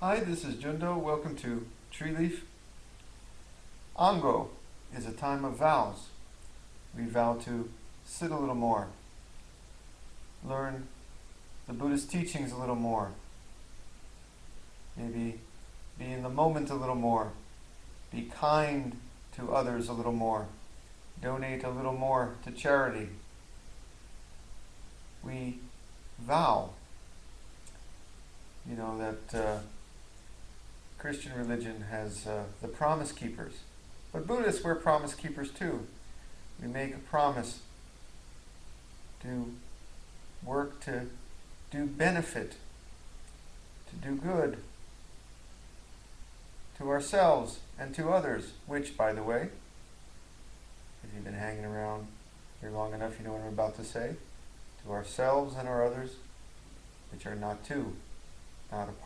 Hi, this is Jundo. Welcome to Treeleaf. Ango is a time of vows. We vow to sit a little more, learn the Buddhist teachings a little more, maybe be in the moment a little more, be kind to others a little more, donate a little more to charity. We vow, you know, that uh, Christian religion has uh, the promise keepers. But Buddhists, we're promise keepers too. We make a promise to work to do benefit, to do good to ourselves and to others, which, by the way, if you've been hanging around here long enough, you know what I'm about to say. To ourselves and our others, which are not two, not apart.